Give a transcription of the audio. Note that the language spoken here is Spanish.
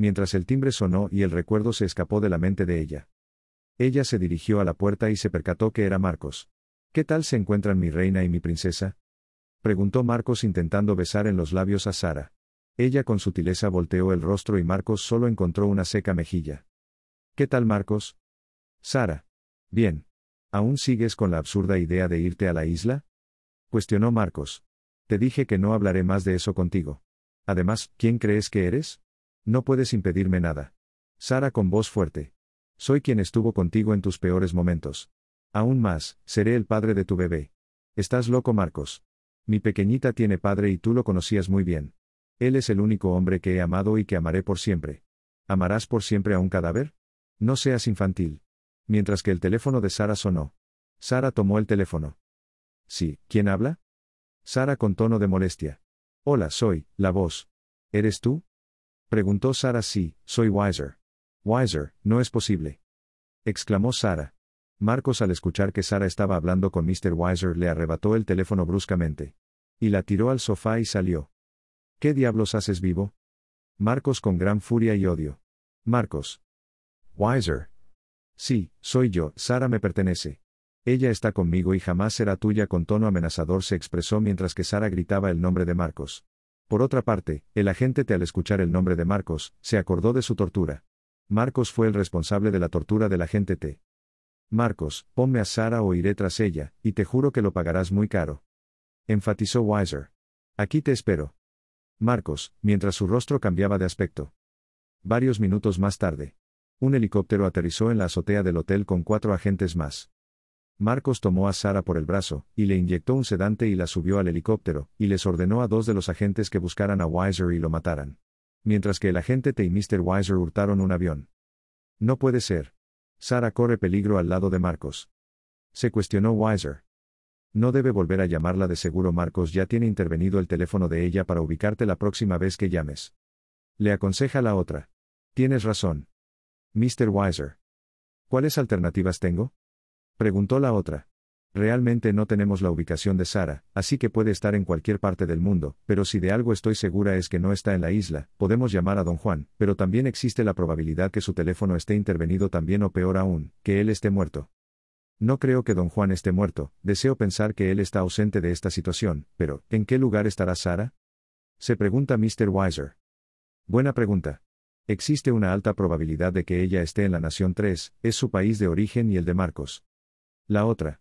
mientras el timbre sonó y el recuerdo se escapó de la mente de ella. Ella se dirigió a la puerta y se percató que era Marcos. ¿Qué tal se encuentran mi reina y mi princesa? preguntó Marcos intentando besar en los labios a Sara. Ella con sutileza volteó el rostro y Marcos solo encontró una seca mejilla. ¿Qué tal Marcos? Sara. Bien. ¿Aún sigues con la absurda idea de irte a la isla? Cuestionó Marcos. Te dije que no hablaré más de eso contigo. Además, ¿quién crees que eres? No puedes impedirme nada. Sara con voz fuerte. Soy quien estuvo contigo en tus peores momentos. Aún más, seré el padre de tu bebé. Estás loco, Marcos. Mi pequeñita tiene padre y tú lo conocías muy bien. Él es el único hombre que he amado y que amaré por siempre. ¿Amarás por siempre a un cadáver? No seas infantil. Mientras que el teléfono de Sara sonó. Sara tomó el teléfono. Sí, ¿quién habla? Sara con tono de molestia. Hola, soy, la voz. ¿Eres tú? Preguntó Sara. Sí, soy Wiser. Wiser, no es posible. Exclamó Sara. Marcos al escuchar que Sara estaba hablando con Mr. Wiser le arrebató el teléfono bruscamente. Y la tiró al sofá y salió. ¿Qué diablos haces vivo? Marcos con gran furia y odio. Marcos. Wiser. Sí, soy yo, Sara me pertenece. Ella está conmigo y jamás será tuya con tono amenazador se expresó mientras que Sara gritaba el nombre de Marcos. Por otra parte, el agente T al escuchar el nombre de Marcos, se acordó de su tortura. Marcos fue el responsable de la tortura del agente T. Marcos, ponme a Sara o iré tras ella, y te juro que lo pagarás muy caro. Enfatizó Weiser. Aquí te espero. Marcos, mientras su rostro cambiaba de aspecto. Varios minutos más tarde. Un helicóptero aterrizó en la azotea del hotel con cuatro agentes más. Marcos tomó a Sara por el brazo, y le inyectó un sedante y la subió al helicóptero, y les ordenó a dos de los agentes que buscaran a Weiser y lo mataran. Mientras que el agente T y Mr. Weiser hurtaron un avión. No puede ser. Sara corre peligro al lado de Marcos. Se cuestionó Weiser. No debe volver a llamarla de seguro Marcos ya tiene intervenido el teléfono de ella para ubicarte la próxima vez que llames. Le aconseja la otra. Tienes razón. Mr. Weiser. ¿Cuáles alternativas tengo? Preguntó la otra. Realmente no tenemos la ubicación de Sara, así que puede estar en cualquier parte del mundo, pero si de algo estoy segura es que no está en la isla, podemos llamar a don Juan, pero también existe la probabilidad que su teléfono esté intervenido también o peor aún, que él esté muerto. No creo que don Juan esté muerto, deseo pensar que él está ausente de esta situación, pero, ¿en qué lugar estará Sara? Se pregunta Mr. Weiser. Buena pregunta. Existe una alta probabilidad de que ella esté en la Nación 3, es su país de origen y el de Marcos. La otra.